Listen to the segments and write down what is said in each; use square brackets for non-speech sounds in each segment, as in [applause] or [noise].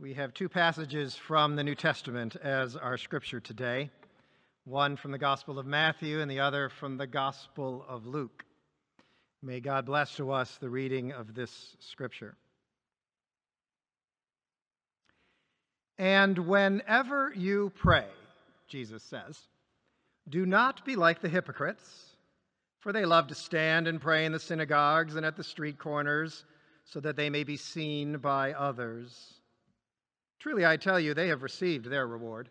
We have two passages from the New Testament as our scripture today one from the Gospel of Matthew and the other from the Gospel of Luke. May God bless to us the reading of this scripture. And whenever you pray, Jesus says, do not be like the hypocrites, for they love to stand and pray in the synagogues and at the street corners so that they may be seen by others. Truly, I tell you, they have received their reward.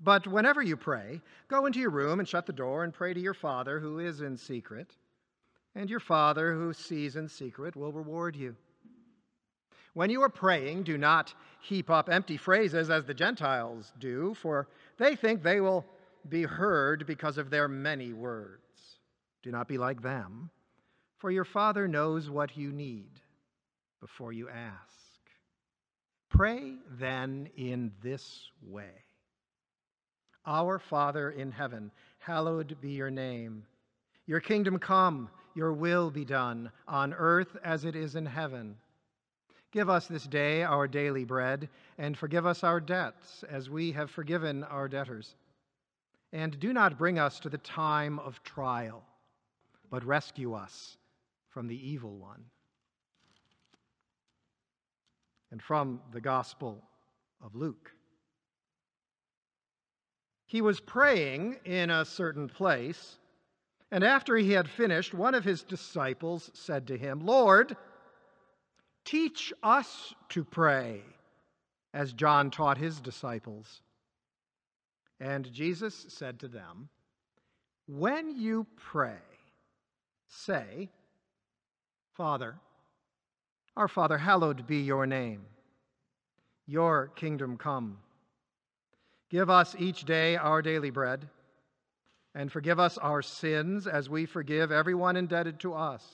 But whenever you pray, go into your room and shut the door and pray to your Father who is in secret, and your Father who sees in secret will reward you. When you are praying, do not heap up empty phrases as the Gentiles do, for they think they will be heard because of their many words. Do not be like them, for your Father knows what you need before you ask. Pray then in this way Our Father in heaven, hallowed be your name. Your kingdom come, your will be done, on earth as it is in heaven. Give us this day our daily bread, and forgive us our debts as we have forgiven our debtors. And do not bring us to the time of trial, but rescue us from the evil one and from the Gospel of Luke. He was praying in a certain place, and after he had finished, one of his disciples said to him, Lord, teach us to pray, as John taught his disciples. And Jesus said to them, When you pray, say, Father, our Father, hallowed be your name. Your kingdom come. Give us each day our daily bread, and forgive us our sins as we forgive everyone indebted to us.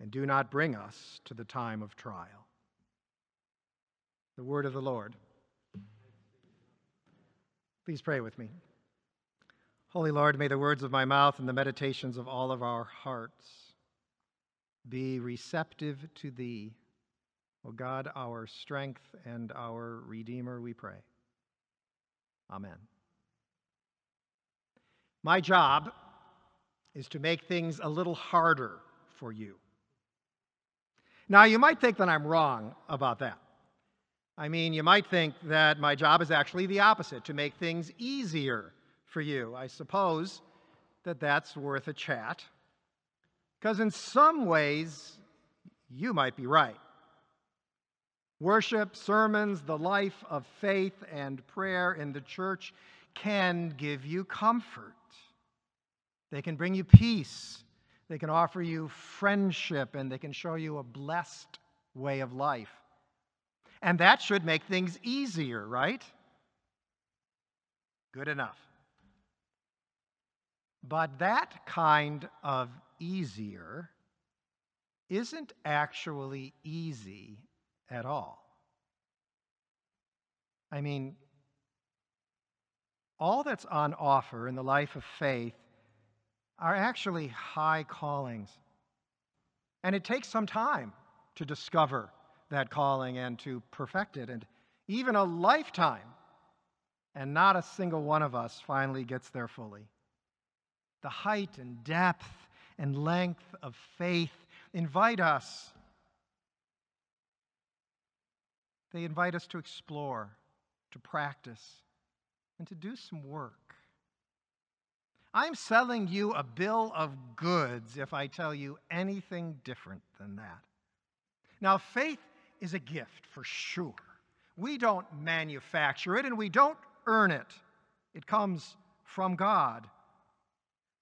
And do not bring us to the time of trial. The word of the Lord. Please pray with me. Holy Lord, may the words of my mouth and the meditations of all of our hearts be receptive to thee. O God, our strength and our Redeemer, we pray. Amen. My job is to make things a little harder for you. Now, you might think that I'm wrong about that. I mean, you might think that my job is actually the opposite, to make things easier for you. I suppose that that's worth a chat. Because in some ways, you might be right. Worship, sermons, the life of faith and prayer in the church can give you comfort. They can bring you peace. They can offer you friendship and they can show you a blessed way of life. And that should make things easier, right? Good enough. But that kind of easier isn't actually easy at all. I mean, all that's on offer in the life of faith are actually high callings. And it takes some time to discover that calling and to perfect it, and even a lifetime. And not a single one of us finally gets there fully. The height and depth and length of faith invite us. They invite us to explore, to practice, and to do some work. I'm selling you a bill of goods if I tell you anything different than that. Now, faith is a gift for sure. We don't manufacture it and we don't earn it, it comes from God.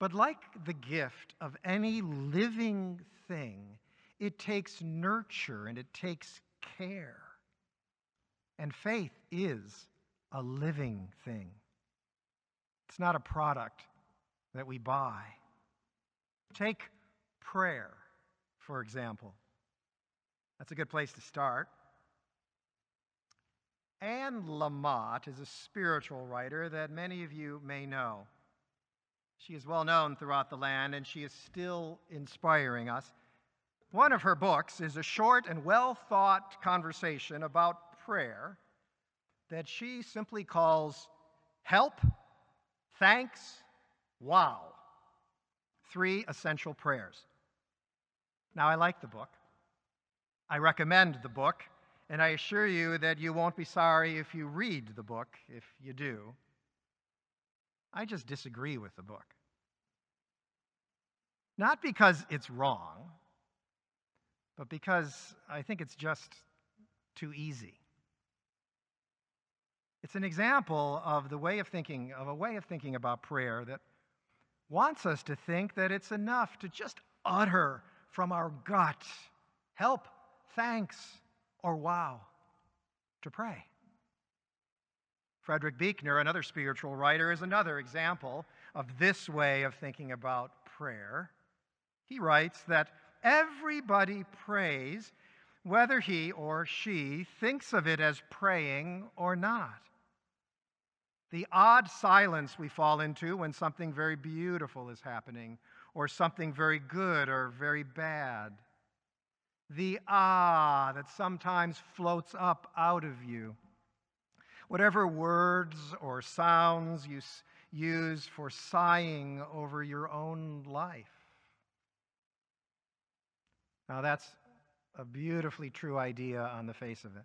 But like the gift of any living thing, it takes nurture and it takes care. And faith is a living thing, it's not a product that we buy. Take prayer, for example. That's a good place to start. Anne Lamott is a spiritual writer that many of you may know. She is well known throughout the land, and she is still inspiring us. One of her books is a short and well thought conversation about prayer that she simply calls Help, Thanks, Wow. Three essential prayers. Now, I like the book. I recommend the book, and I assure you that you won't be sorry if you read the book, if you do. I just disagree with the book. Not because it's wrong, but because I think it's just too easy. It's an example of the way of thinking, of a way of thinking about prayer that wants us to think that it's enough to just utter from our gut help, thanks, or wow to pray. Frederick Buechner, another spiritual writer, is another example of this way of thinking about prayer. He writes that everybody prays whether he or she thinks of it as praying or not. The odd silence we fall into when something very beautiful is happening, or something very good or very bad. The ah that sometimes floats up out of you. Whatever words or sounds you use for sighing over your own life. Now, that's a beautifully true idea on the face of it.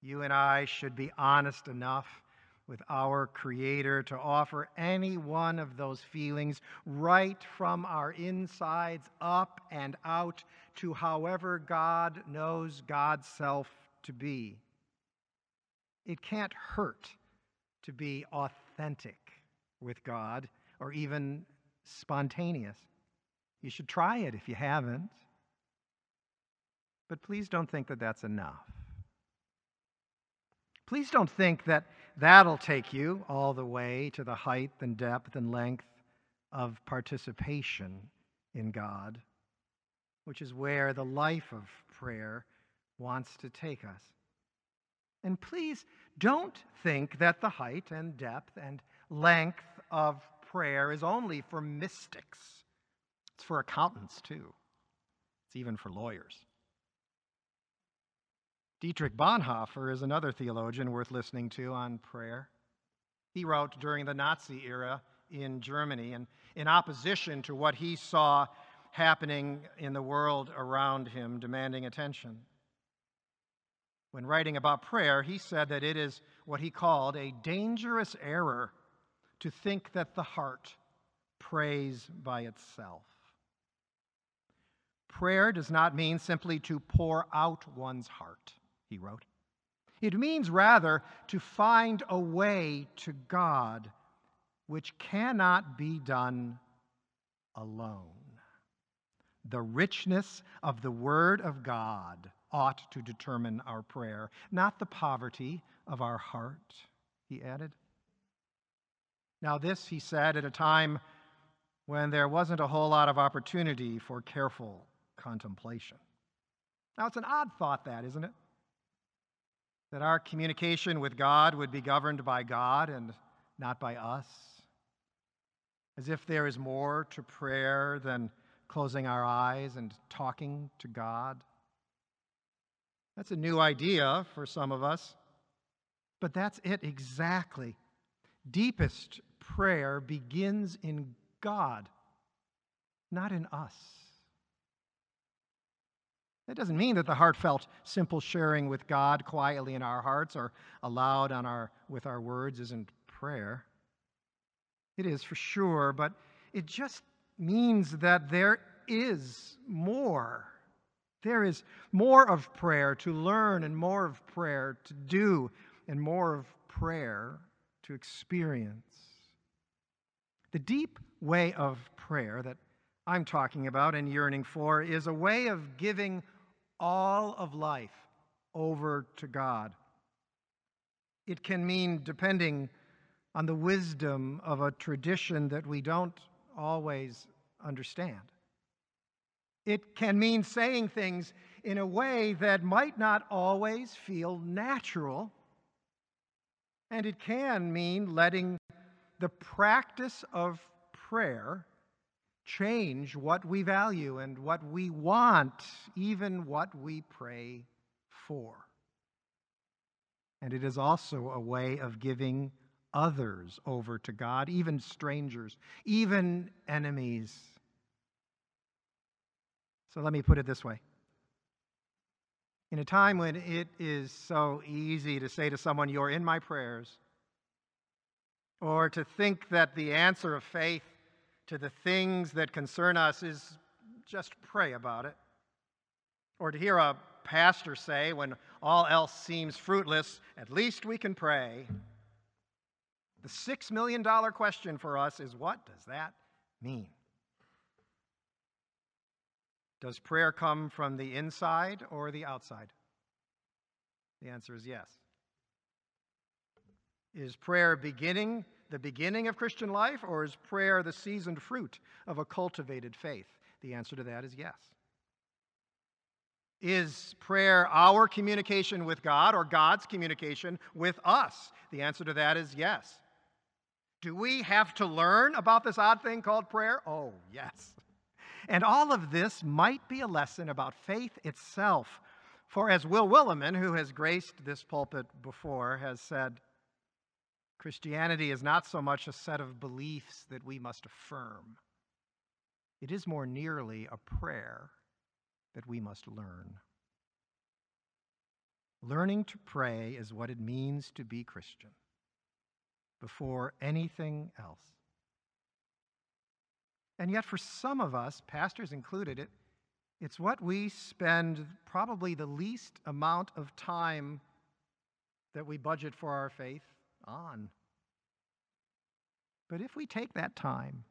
You and I should be honest enough with our Creator to offer any one of those feelings right from our insides up and out to however God knows God's self to be. It can't hurt to be authentic with God or even spontaneous. You should try it if you haven't. But please don't think that that's enough. Please don't think that that'll take you all the way to the height and depth and length of participation in God, which is where the life of prayer wants to take us. And please don't think that the height and depth and length of prayer is only for mystics. It's for accountants, too. It's even for lawyers. Dietrich Bonhoeffer is another theologian worth listening to on prayer. He wrote during the Nazi era in Germany, and in opposition to what he saw happening in the world around him, demanding attention. When writing about prayer, he said that it is what he called a dangerous error to think that the heart prays by itself. Prayer does not mean simply to pour out one's heart he wrote. It means rather to find a way to God which cannot be done alone. The richness of the Word of God ought to determine our prayer, not the poverty of our heart, he added. Now, this he said at a time when there wasn't a whole lot of opportunity for careful contemplation. Now, it's an odd thought, that, isn't it? that our communication with God would be governed by God and not by us, as if there is more to prayer than closing our eyes and talking to God. That's a new idea for some of us, but that's it exactly. Deepest prayer begins in God, not in us. That doesn't mean that the heartfelt, simple sharing with God quietly in our hearts or aloud on our, with our words isn't prayer. It is for sure, but it just means that there is more. There is more of prayer to learn, and more of prayer to do, and more of prayer to experience. The deep way of prayer that I'm talking about and yearning for is a way of giving all of life over to God. It can mean depending on the wisdom of a tradition that we don't always understand. It can mean saying things in a way that might not always feel natural. And it can mean letting the practice of prayer change what we value and what we want, even what we pray for. And it is also a way of giving others over to God, even strangers, even enemies. So let me put it this way. In a time when it is so easy to say to someone, You're in my prayers, or to think that the answer of faith to the things that concern us is just pray about it, or to hear a pastor say, when all else seems fruitless, at least we can pray. The $6 million question for us is what does that mean? Does prayer come from the inside or the outside? The answer is yes. Is prayer beginning the beginning of Christian life or is prayer the seasoned fruit of a cultivated faith? The answer to that is yes. Is prayer our communication with God or God's communication with us? The answer to that is yes. Do we have to learn about this odd thing called prayer? Oh, yes. And all of this might be a lesson about faith itself. For as Will Willimon, who has graced this pulpit before, has said, Christianity is not so much a set of beliefs that we must affirm, it is more nearly a prayer that we must learn. Learning to pray is what it means to be Christian before anything else. And yet, for some of us, pastors included, it, it's what we spend probably the least amount of time that we budget for our faith on. But if we take that time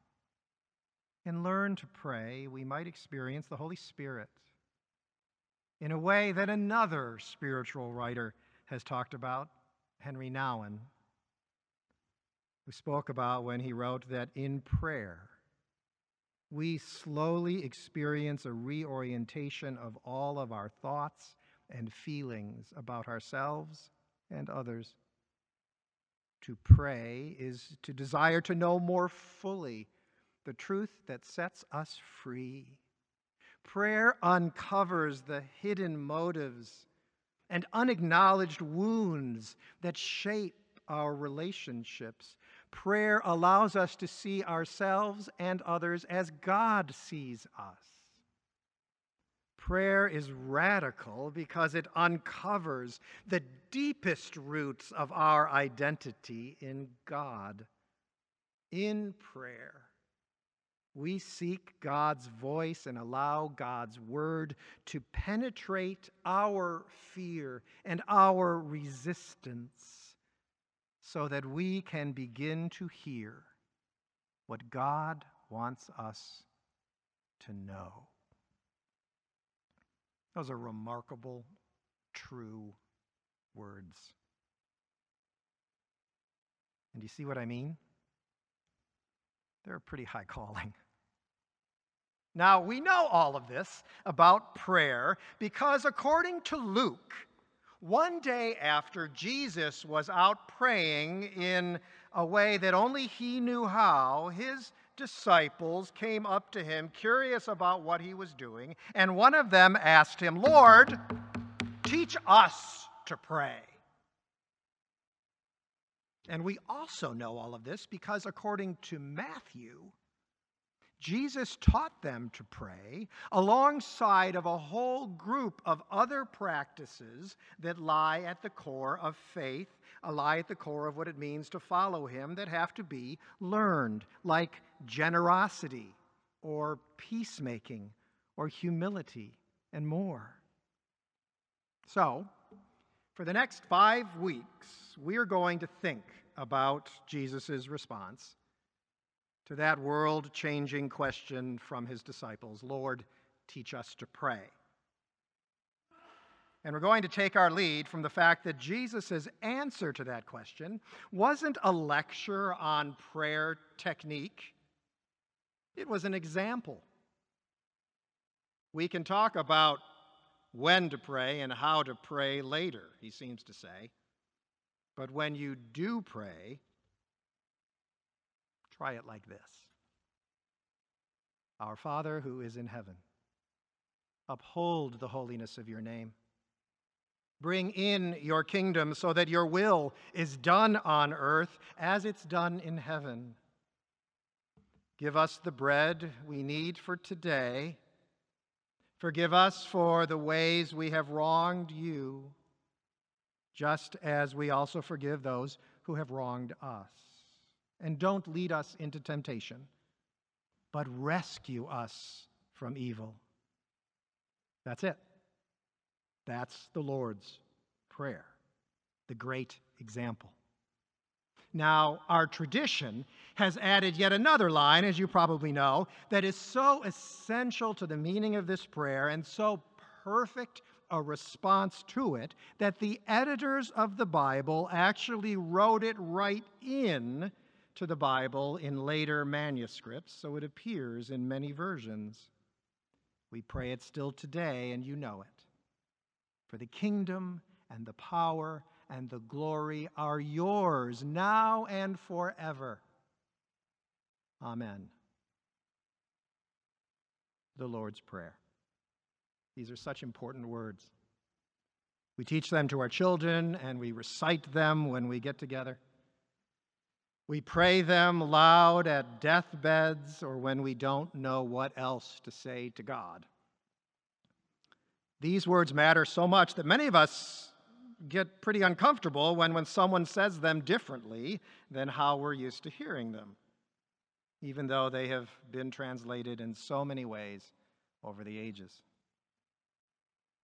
and learn to pray, we might experience the Holy Spirit in a way that another spiritual writer has talked about, Henry Nouwen, who spoke about when he wrote that in prayer, we slowly experience a reorientation of all of our thoughts and feelings about ourselves and others. To pray is to desire to know more fully the truth that sets us free. Prayer uncovers the hidden motives and unacknowledged wounds that shape our relationships Prayer allows us to see ourselves and others as God sees us. Prayer is radical because it uncovers the deepest roots of our identity in God. In prayer, we seek God's voice and allow God's word to penetrate our fear and our resistance so that we can begin to hear what God wants us to know. Those are remarkable, true words. And do you see what I mean? They're a pretty high [laughs] calling. Now, we know all of this about prayer because, according to Luke, one day after Jesus was out praying in a way that only he knew how, his disciples came up to him, curious about what he was doing, and one of them asked him, Lord, teach us to pray. And we also know all of this because, according to Matthew, Jesus taught them to pray alongside of a whole group of other practices that lie at the core of faith, lie at the core of what it means to follow him that have to be learned, like generosity or peacemaking or humility and more. So, for the next five weeks, we are going to think about Jesus' response to that world changing question from his disciples Lord, teach us to pray. And we're going to take our lead from the fact that Jesus' answer to that question wasn't a lecture on prayer technique, it was an example. We can talk about when to pray and how to pray later, he seems to say. But when you do pray, Try it like this Our Father who is in heaven, uphold the holiness of your name. Bring in your kingdom so that your will is done on earth as it's done in heaven. Give us the bread we need for today. Forgive us for the ways we have wronged you, just as we also forgive those who have wronged us. And don't lead us into temptation, but rescue us from evil. That's it. That's the Lord's Prayer, the great example. Now, our tradition has added yet another line, as you probably know, that is so essential to the meaning of this prayer and so perfect a response to it that the editors of the Bible actually wrote it right in to the Bible in later manuscripts, so it appears in many versions. We pray it still today, and you know it. For the kingdom and the power and the glory are yours now and forever. Amen. The Lord's Prayer. These are such important words. We teach them to our children and we recite them when we get together. We pray them loud at deathbeds or when we don't know what else to say to God. These words matter so much that many of us get pretty uncomfortable when, when someone says them differently than how we're used to hearing them, even though they have been translated in so many ways over the ages.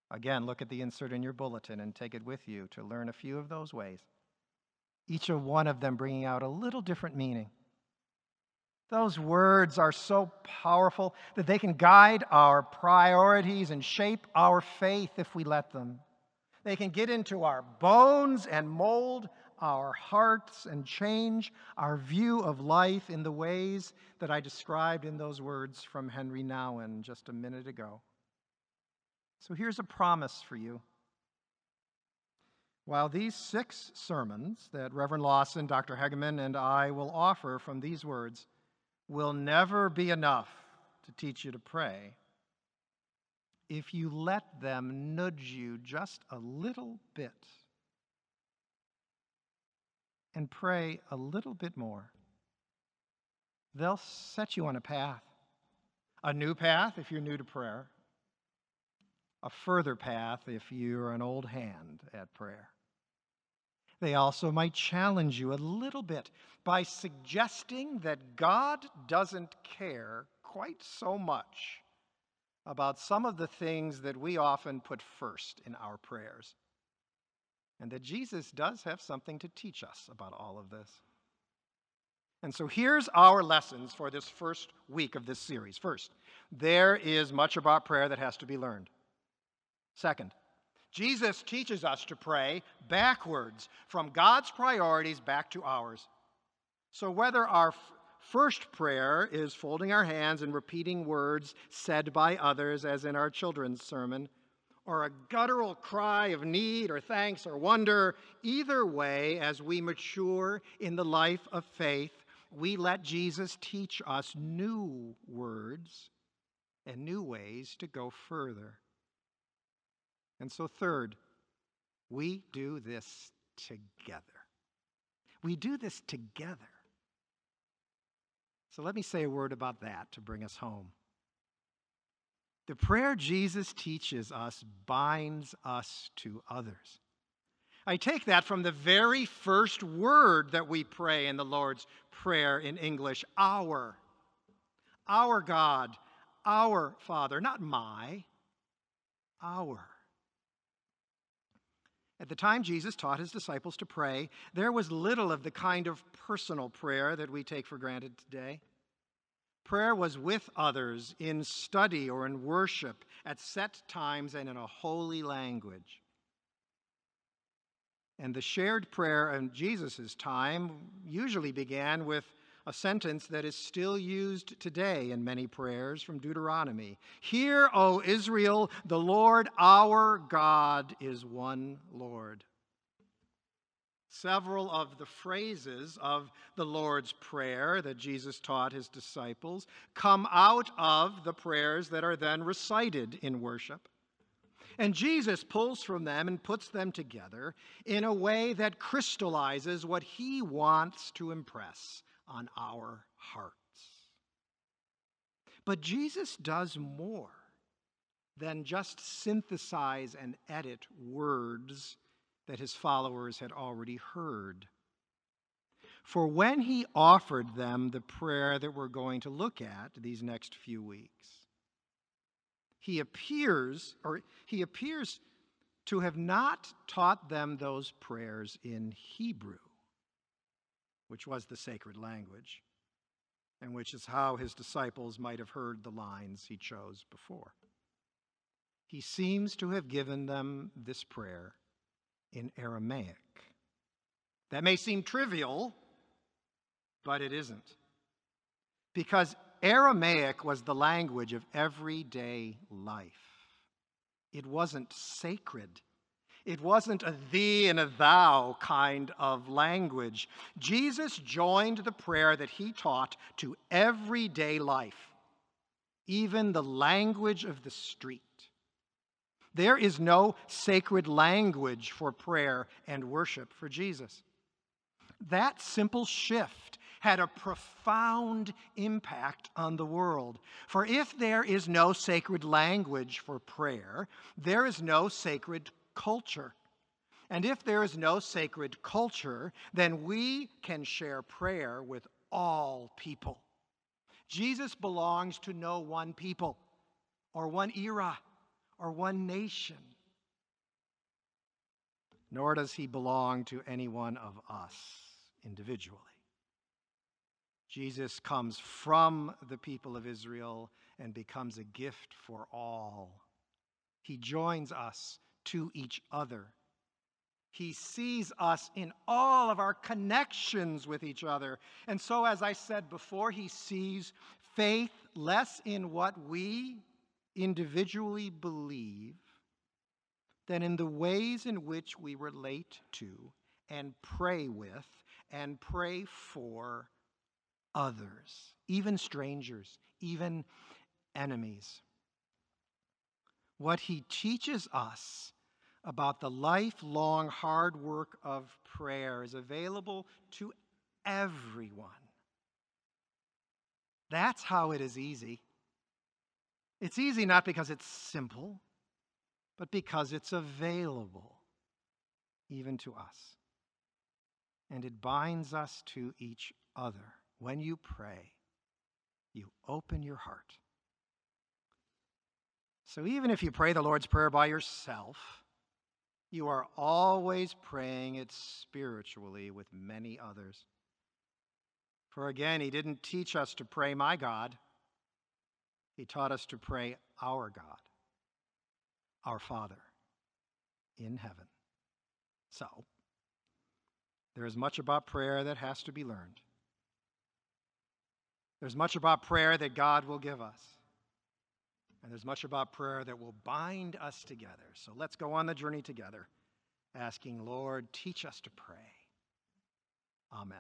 Again, look at the insert in your bulletin and take it with you to learn a few of those ways, each of one of them bringing out a little different meaning. Those words are so powerful that they can guide our priorities and shape our faith if we let them. They can get into our bones and mold our hearts and change our view of life in the ways that I described in those words from Henry Nouwen just a minute ago. So here's a promise for you. While these six sermons that Reverend Lawson, Dr. Hegeman, and I will offer from these words will never be enough to teach you to pray, if you let them nudge you just a little bit and pray a little bit more, they'll set you on a path. A new path if you're new to prayer, a further path if you're an old hand at prayer. They also might challenge you a little bit by suggesting that God doesn't care quite so much about some of the things that we often put first in our prayers. And that Jesus does have something to teach us about all of this. And so here's our lessons for this first week of this series. First, there is much about prayer that has to be learned. Second, Jesus teaches us to pray backwards from God's priorities back to ours. So whether our First prayer is folding our hands and repeating words said by others, as in our children's sermon, or a guttural cry of need or thanks or wonder. Either way, as we mature in the life of faith, we let Jesus teach us new words and new ways to go further. And so, third, we do this together. We do this together. So let me say a word about that to bring us home. The prayer Jesus teaches us binds us to others. I take that from the very first word that we pray in the Lord's Prayer in English our. Our God, our Father, not my, our. At the time Jesus taught his disciples to pray, there was little of the kind of personal prayer that we take for granted today. Prayer was with others in study or in worship at set times and in a holy language. And the shared prayer in Jesus' time usually began with a sentence that is still used today in many prayers from Deuteronomy Hear, O Israel, the Lord our God is one Lord. Several of the phrases of the Lord's Prayer that Jesus taught his disciples come out of the prayers that are then recited in worship. And Jesus pulls from them and puts them together in a way that crystallizes what he wants to impress on our hearts. But Jesus does more than just synthesize and edit words that his followers had already heard. For when he offered them the prayer that we're going to look at these next few weeks, he appears, or he appears to have not taught them those prayers in Hebrew, which was the sacred language, and which is how his disciples might have heard the lines he chose before. He seems to have given them this prayer in Aramaic. That may seem trivial, but it isn't. Because Aramaic was the language of everyday life. It wasn't sacred. It wasn't a thee and a thou kind of language. Jesus joined the prayer that he taught to everyday life, even the language of the street. There is no sacred language for prayer and worship for Jesus. That simple shift had a profound impact on the world. For if there is no sacred language for prayer, there is no sacred culture. And if there is no sacred culture, then we can share prayer with all people. Jesus belongs to no one people or one era or one nation, nor does he belong to any one of us individually. Jesus comes from the people of Israel and becomes a gift for all. He joins us to each other. He sees us in all of our connections with each other. And so, as I said before, he sees faith less in what we individually believe than in the ways in which we relate to and pray with and pray for others, even strangers, even enemies. What he teaches us about the lifelong hard work of prayer is available to everyone. That's how it is easy. It's easy not because it's simple, but because it's available even to us. And it binds us to each other. When you pray, you open your heart. So even if you pray the Lord's Prayer by yourself, you are always praying it spiritually with many others. For again, He didn't teach us to pray, My God. He taught us to pray our God, our Father in heaven. So, there is much about prayer that has to be learned. There's much about prayer that God will give us. And there's much about prayer that will bind us together. So let's go on the journey together, asking, Lord, teach us to pray. Amen.